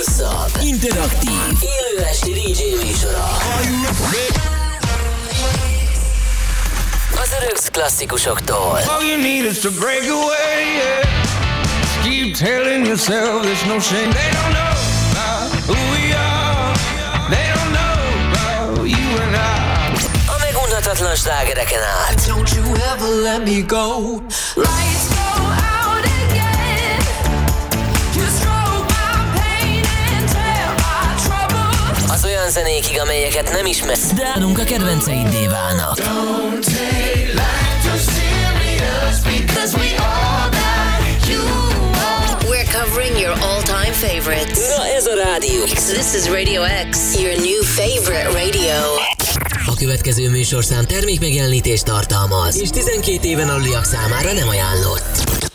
leghosszabb, interaktív, élő esti DJ műsora. Az öröksz klasszikusoktól. All you need is to break away, yeah. Keep telling yourself there's no shame. They don't know about who we are. They don't know about you and I. A megunhatatlan slágereken át. Don't you ever let me go. Lights olyan zenékig, amelyeket nem ismersz, de állunk a kedvenceiddé válnak. Don't take life too serious because we all got you are. We're covering your all-time favorites. Na ez a Rádió. This is Radio X, your new favorite radio. A következő műsorszám termékmegjelenítést tartalmaz, és 12 éven aluliak számára nem ajánlott.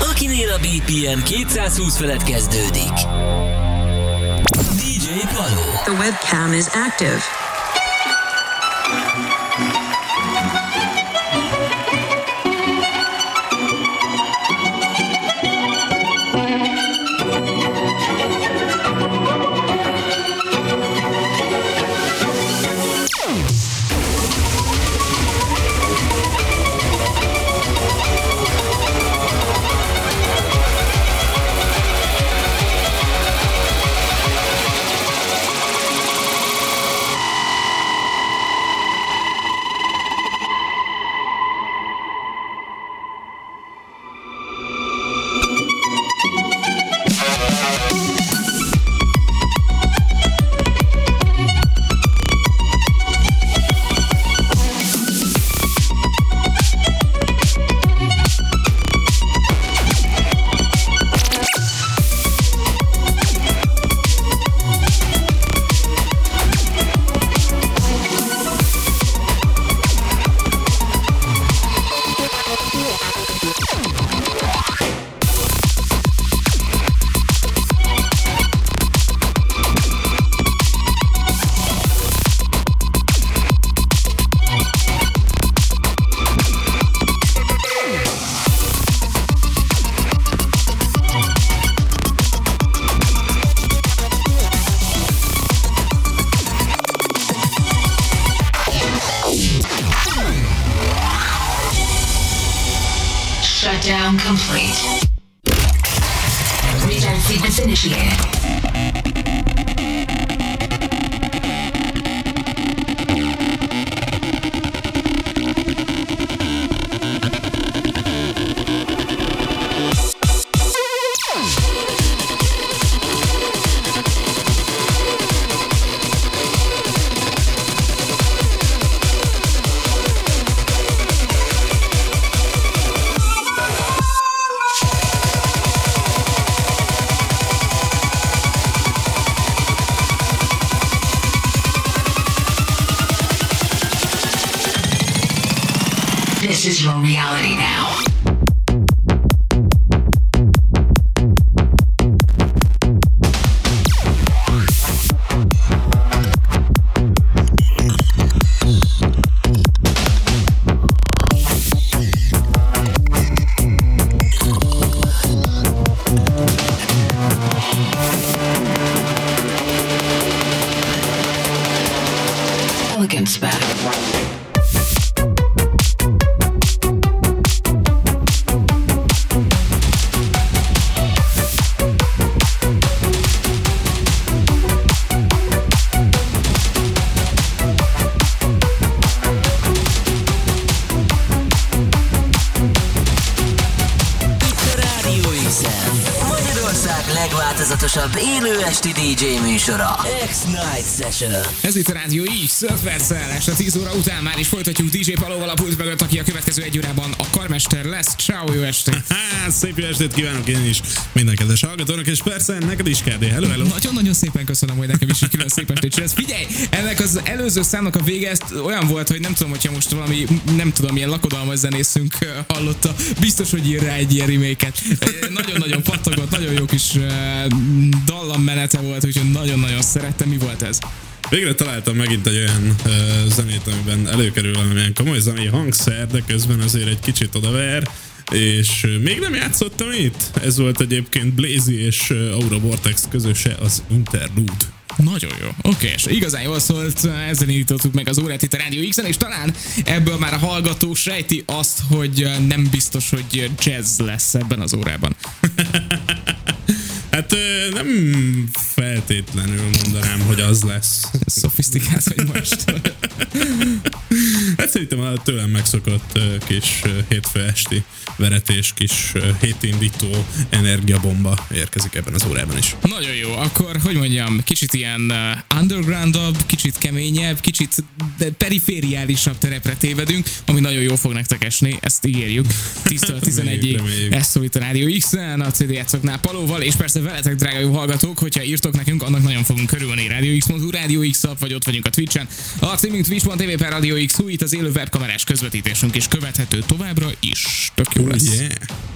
Akinél a BPM 220 felett kezdődik. DJ Paló. The webcam is active. Session. Ez itt a Rádió X, 5 perccel este 10 óra után már is folytatjuk DJ Palóval a pult mögött, aki a következő egy órában a karmester lesz. Ciao, jó estét! Szép jó estét kívánok én is minden kedves hallgatónak, és persze neked is, Kerdi. Hello, hello. Nagyon-nagyon szépen köszönöm, hogy nekem is egy külön szép estét csinálsz. Figyelj, ennek az előző számnak a vége ezt olyan volt, hogy nem tudom, hogyha most valami, nem tudom, milyen lakodalmas zenészünk ö, hallotta, biztos, hogy ír rá egy ilyen remake-et. Ö, Nagyon-nagyon pattogott, nagyon jó kis uh, dallammenete volt, úgyhogy nagyon-nagyon szerettem. Mi volt ez? Végre találtam megint egy olyan uh, zenét, amiben előkerül valamilyen komoly zenei hangszer, de közben azért egy kicsit odaver, és még nem játszottam itt. Ez volt egyébként Blazy és Aura Vortex közöse az Interlude. Nagyon jó. Oké, és igazán jól szólt, ezzel indítottuk meg az órát itt a Rádió x és talán ebből már a hallgató sejti azt, hogy nem biztos, hogy jazz lesz ebben az órában. Hát nem feltétlenül mondanám, hogy az lesz. Szofisztikált vagy most. Szerintem a tőlem megszokott kis hétfő esti veretés, kis hétindító energiabomba érkezik ebben az órában is. Nagyon jó, akkor hogy mondjam, kicsit ilyen undergroundabb, kicsit keményebb, kicsit perifériálisabb terepre tévedünk, ami nagyon jó fog nektek esni, ezt ígérjük. 10-től 11-ig, reméljük. ez szól itt a Rádió X-en, a CD játszoknál Palóval, és persze veletek, drága jó hallgatók, hogyha írtok nekünk, annak nagyon fogunk körülni. Rádió X.hu, Rádió X vagy ott vagyunk a Twitch-en. A címünk twitch.tv per Rádió X, itt az élő webkamerás közvetítésünk is követhető továbbra is. Tök jó Oh, lesz. yeah.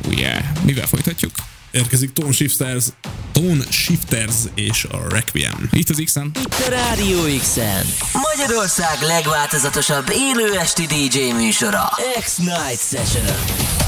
Oh, yeah. Mivel folytatjuk? Érkezik Tone Shifters, Tone Shifters és a Requiem. Itt az X-en. Itt a Rádió X-en. Magyarország legváltozatosabb élő esti DJ műsora. X-Night Session.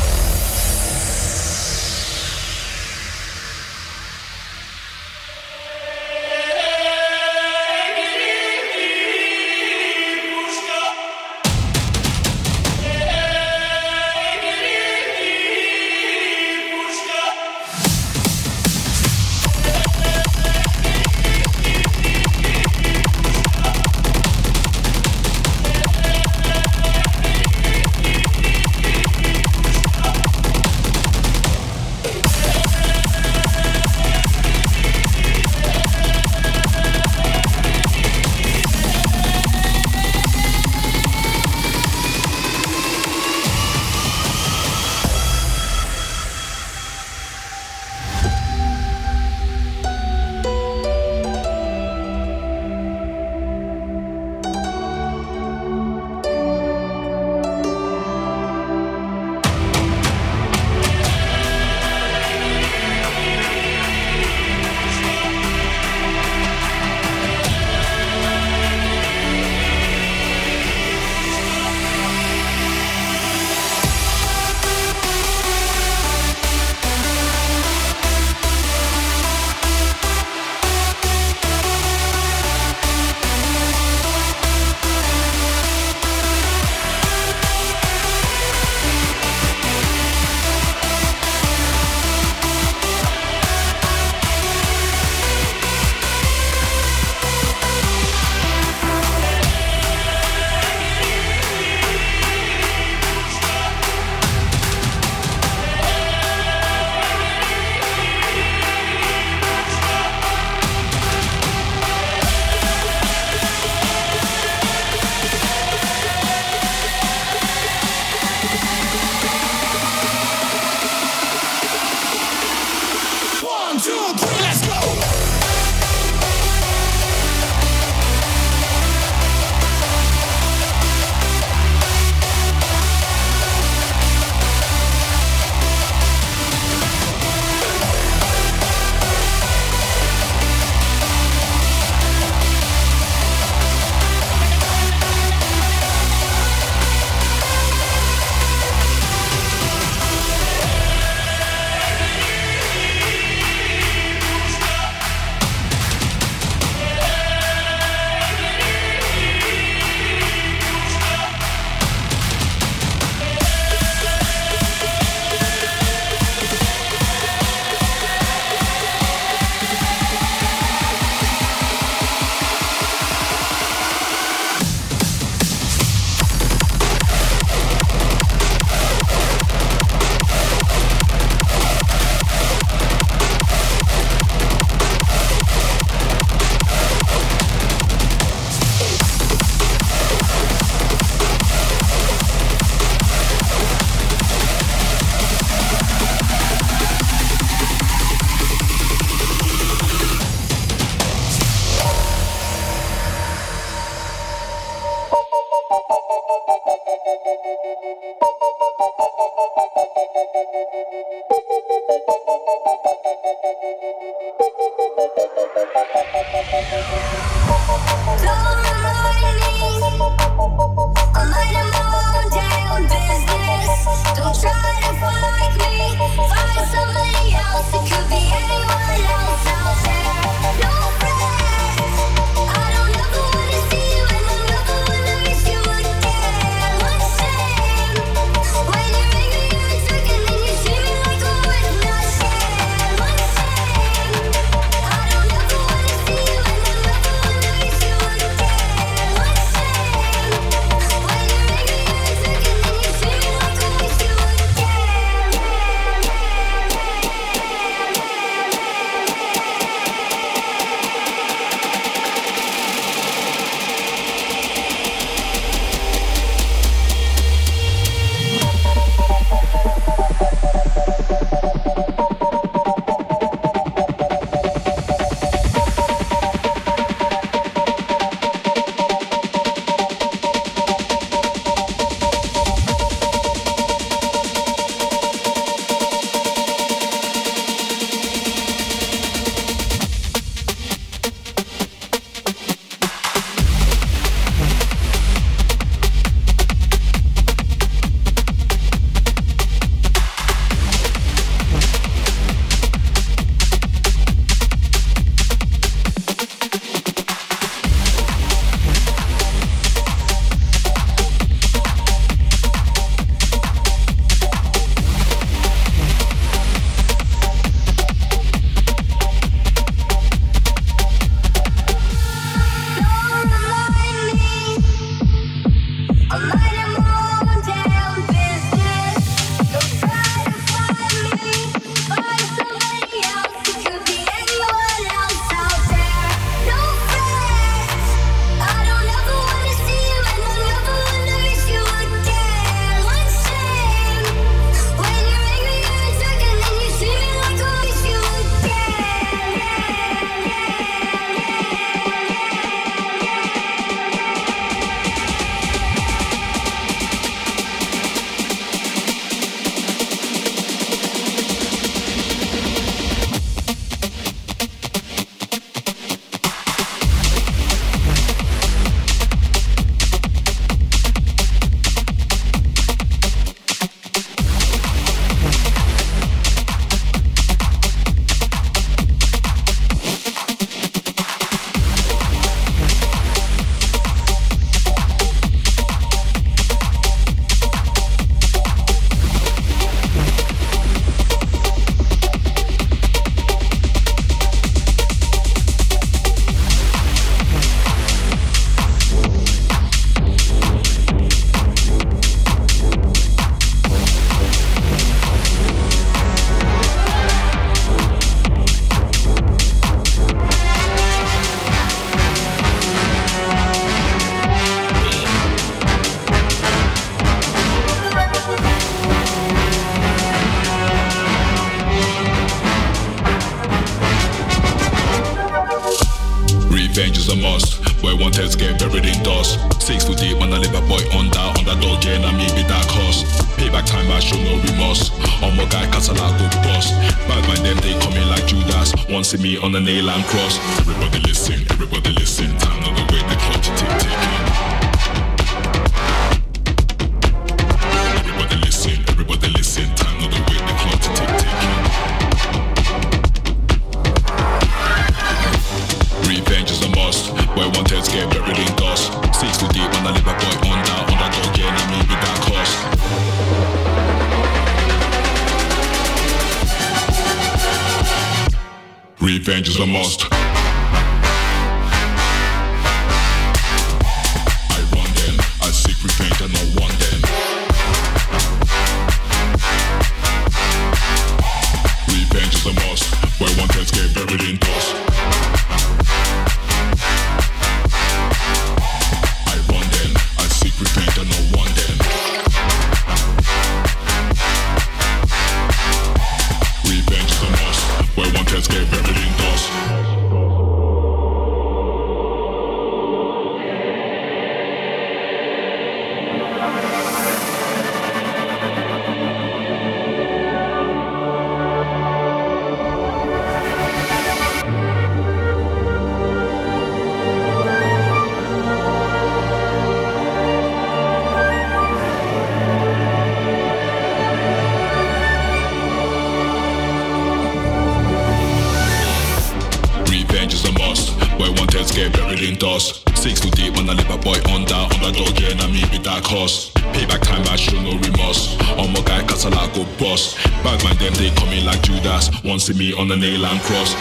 cost. Payback time, I show no remorse. On my guy, I go bust. Bad man, them they coming like Judas. One see me on the nail and cross.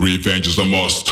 Revenge is a must.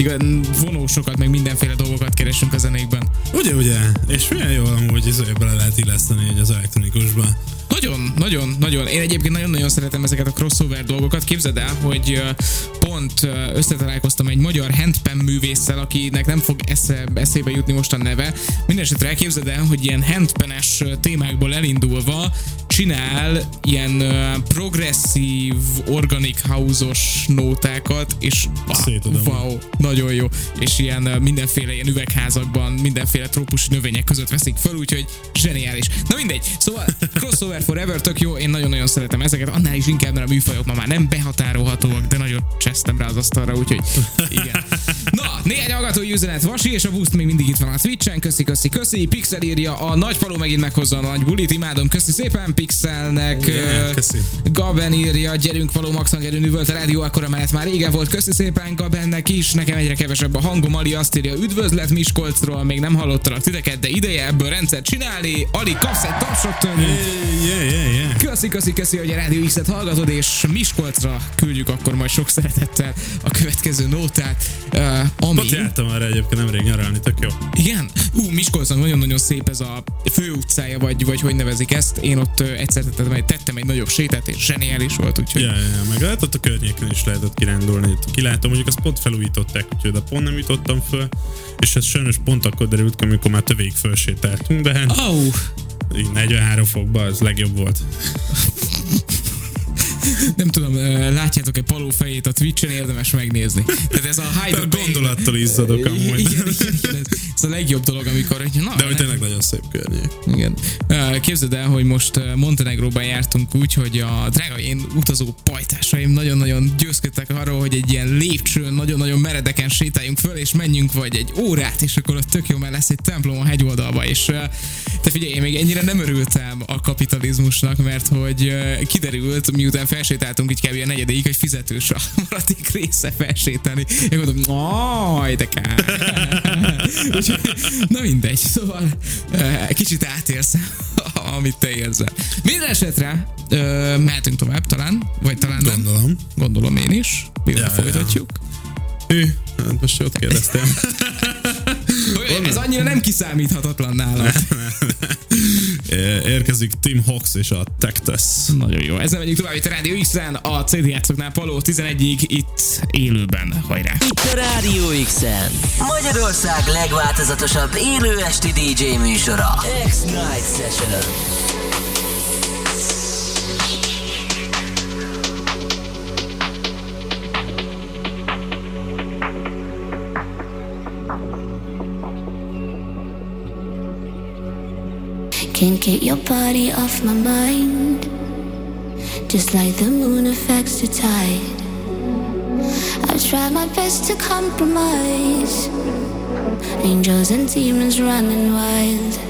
Igaz, vonósokat, meg mindenféle dolgokat keresünk a zenékben. Ugye, ugye? És milyen jól amúgy izé bele lehet illeszteni így az elektronikusba. Nagyon, nagyon, nagyon. Én egyébként nagyon-nagyon szeretem ezeket a crossover dolgokat. Képzeld el, hogy pont összetalálkoztam egy magyar handpan művésszel, akinek nem fog esze, eszébe jutni most a neve. Mindenesetre elképzeld el, hogy ilyen handpanes ö, témákból elindulva csinál ilyen ö, progresszív, organic house-os nótákat, és Szétadom. wow, nagyon jó. És ilyen mindenféle ilyen üvegházakban, mindenféle trópusi növények között veszik föl, úgyhogy zseniális. Na mindegy, szóval crossover forever, tök jó, én nagyon-nagyon szeretem ezeket, annál is inkább, mert a műfajok ma már nem behatárolhatóak, de nagyon csesztem rá az asztalra, úgyhogy igen. Néhány hallgatói üzenet, Vasi és a Boost még mindig itt van a Twitchen, köszi, köszi, köszi, Pixel írja, a nagy falu megint meghozza a nagy bulit, imádom, köszi szépen Pixelnek, Yeah, köszi. Gaben írja, gyerünk való Maxon gerő üvölt a rádió, akkor mellett már régen volt, köszi szépen Gabennek is, nekem egyre kevesebb a hangom, Ali azt írja, üdvözlet Miskolcról, még nem hallottalak titeket, de ideje ebből rendszert csinálni, Ali kapsz egy tapsot tőlünk. Yeah, yeah, yeah. Köszi, köszi, köszi, hogy a Rádió X-et hallgatod, és Miskolcra küldjük akkor majd sok szeretettel a következő nótát, uh, ami... Ott jártam arra egyébként nemrég nyaralni, tök jó. Igen? Ú, Miskolcon nagyon-nagyon szép ez a főutcája, vagy, vagy hogy nevezik ezt. Én ott egyszer tettem egy, tettem egy nagyobb sétát, és zseniális volt, úgyhogy... Ja, ja, meg lehet ott a környéken is lehetett kirándulni. Kilátom, mondjuk azt pont felújították, úgyhogy de pont nem jutottam föl, és ez sajnos pont akkor derült ki, amikor már tövéig fölsétáltunk, de hát Oh, így 43 fokban az legjobb volt. nem tudom, látjátok-e Paló fejét a Twitch-en, érdemes megnézni. Tehát ez a Hide A gondolattól izzadok amúgy. Igen, igen, igen, ez, ez a legjobb dolog, amikor... hogy Na, De hogy tényleg nagyon szép környék. Igen. Képzeld el, hogy most Montenegróban jártunk úgy, hogy a drága én utazó pajtásaim nagyon-nagyon győzködtek arról, hogy egy ilyen lépcsőn nagyon-nagyon meredeken sétáljunk föl, és menjünk vagy egy órát, és akkor ott tök jó, mert lesz egy templom a hegyoldalba, és te figyelj, én még ennyire nem örültem a kapitalizmusnak, mert hogy kiderült, miután felsétáltunk így kb. a negyedéig, hogy fizetős a maradék része felsétálni. Én mondom, aj, de kár. Na mindegy, szóval kicsit átérsz, amit te érzel. Minden esetre mehetünk tovább talán, vagy talán nem. Gondolom. Gondolom én is. Mivel Ja, ja. folytatjuk. Hű, hát most jót kérdeztem. Ez annyira nem kiszámíthatatlan nálam. Érkezik Tim Hawks és a Tectus. Nagyon jó. Ezzel megyünk tovább itt a Rádió x a CD játszoknál Paló 11-ig itt élőben. Hajrá! Itt a Rádió x Magyarország legváltozatosabb élő esti DJ műsora. X-Night Session. Can't get your body off my mind. Just like the moon affects the tide. I've tried my best to compromise. Angels and demons running wild.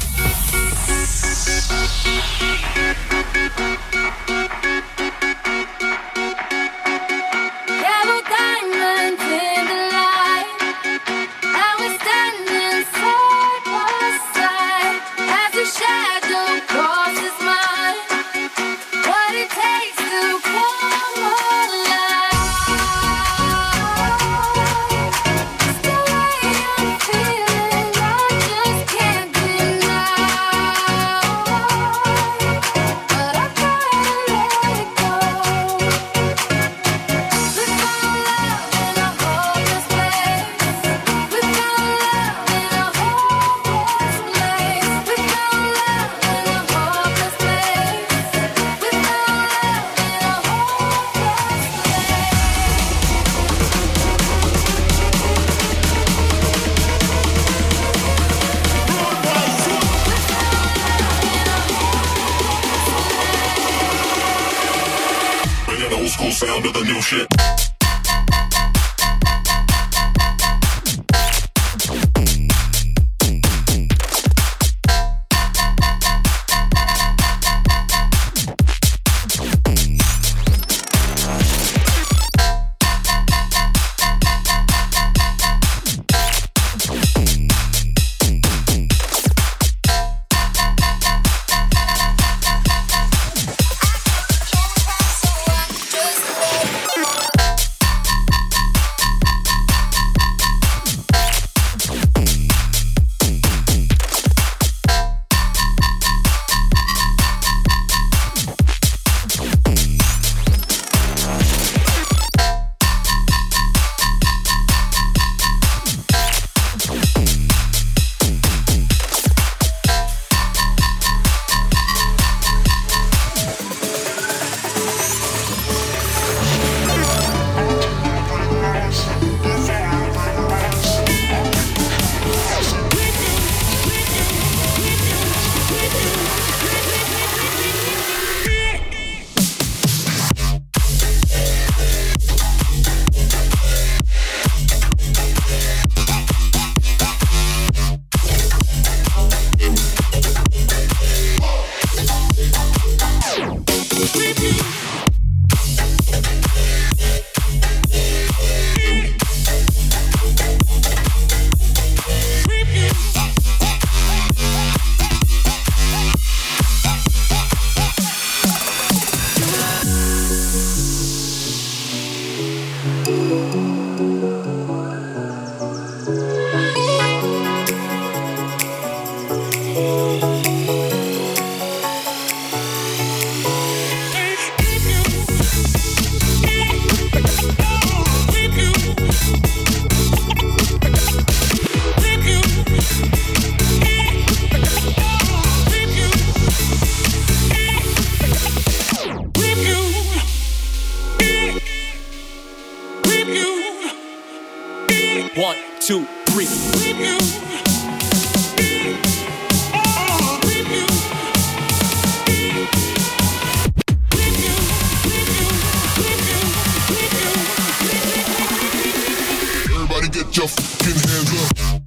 your fucking hands up.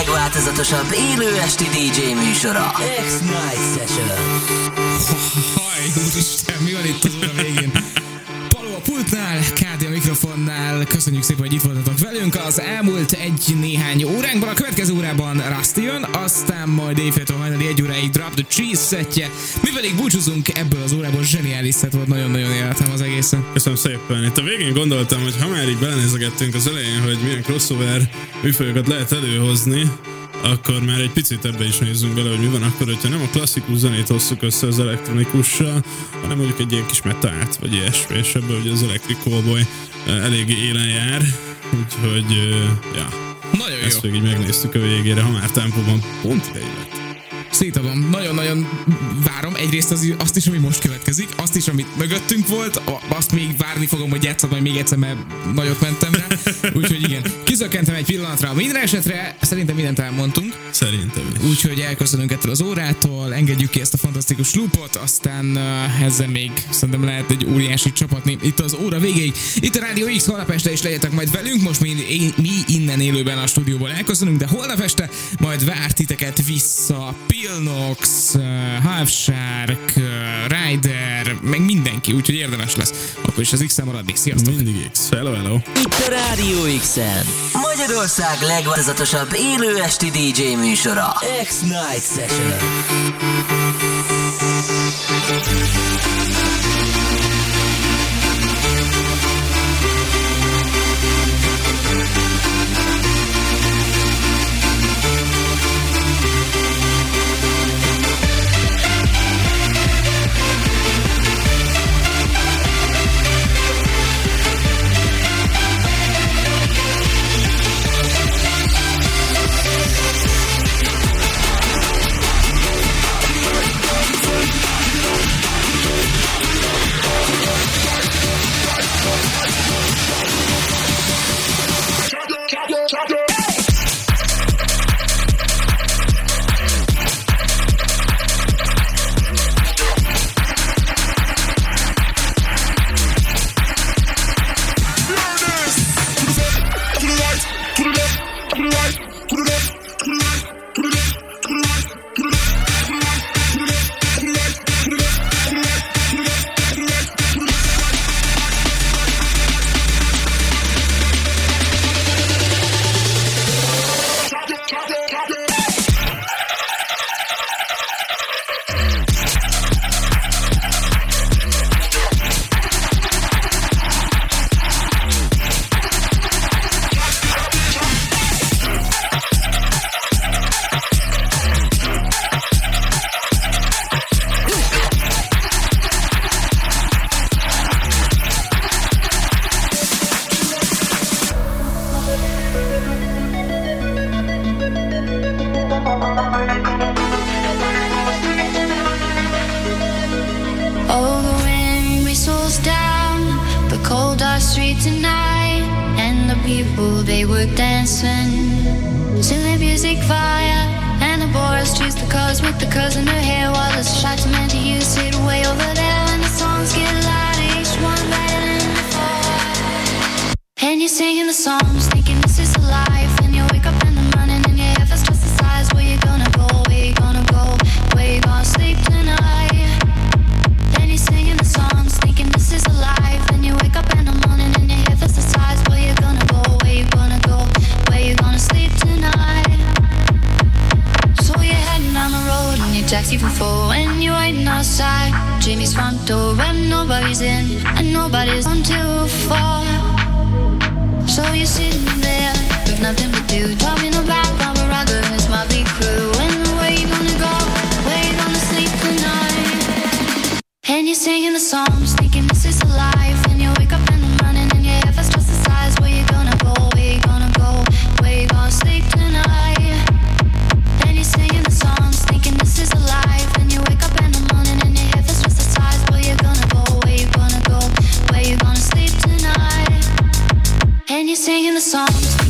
Legváltozatosabb élő esti DJ műsora. X-Night Session. Haj, úristen, mi van itt az óra végén? Paló a pultnál, Kádi a mikrofonnál, köszönjük szépen, hogy itt voltatok velünk az elmúlt egy-néhány óránkban. A következő órában Rusty jön, aztán majd éjféltől hajnali egy óráig Drop the Cheese szettje. Mi pedig búcsúzunk ebből az órából, zseniális szett volt, nagyon-nagyon életem az egészen. Köszönöm szépen. Itt a végén gondoltam, hogy ha már így belenézegettünk az elején, hogy milyen crossover műfajokat lehet előhozni, akkor már egy picit ebbe is nézzünk bele, hogy mi van akkor, hogyha nem a klasszikus zenét hosszuk össze az elektronikussal, hanem mondjuk egy ilyen kis metált, vagy ilyesmi, és ebből ugye az Electric Callboy eh, eléggé élen jár, úgyhogy, ja. Nagyon jó. Ezt még így megnéztük a végére, ha már tempóban pont ide lett. Szétadom. Nagyon-nagyon várom egyrészt az, azt is, ami most következik, azt is, amit mögöttünk volt, azt még várni fogom, hogy játszad majd még egyszer, mert nagyot mentem rá. Úgyhogy igen, kizökkentem egy pillanatra. Minden esetre szerintem mindent elmondtunk. Szerintem is. Úgyhogy elköszönünk ettől az órától, engedjük ki ezt a fantasztikus loopot, aztán uh, ezzel még szerintem lehet egy óriási csapatni itt az óra végéig. Itt a Rádió X holnap este is legyetek majd velünk, most mi, én, mi innen élőben a stúdióból elköszönünk, de holnap este majd vár titeket vissza Pilnox, uh, Half Shark, Ryder, meg mindenki, úgyhogy érdemes lesz. Akkor is az X-en maradni. Sziasztok! Mindig X. Hello, hello. Itt a Rádió x Magyarország legváltozatosabb élő esti DJ műsora. X-Night Session. Singing the time And the songs, Jimmy's front door and nobody's in and nobody's gone too far. So you're sitting there with nothing to do, talking about Barbara Ruggers, and his motley crew, and where you gonna go? Where you gonna sleep tonight? And you're singing the songs. singing the songs.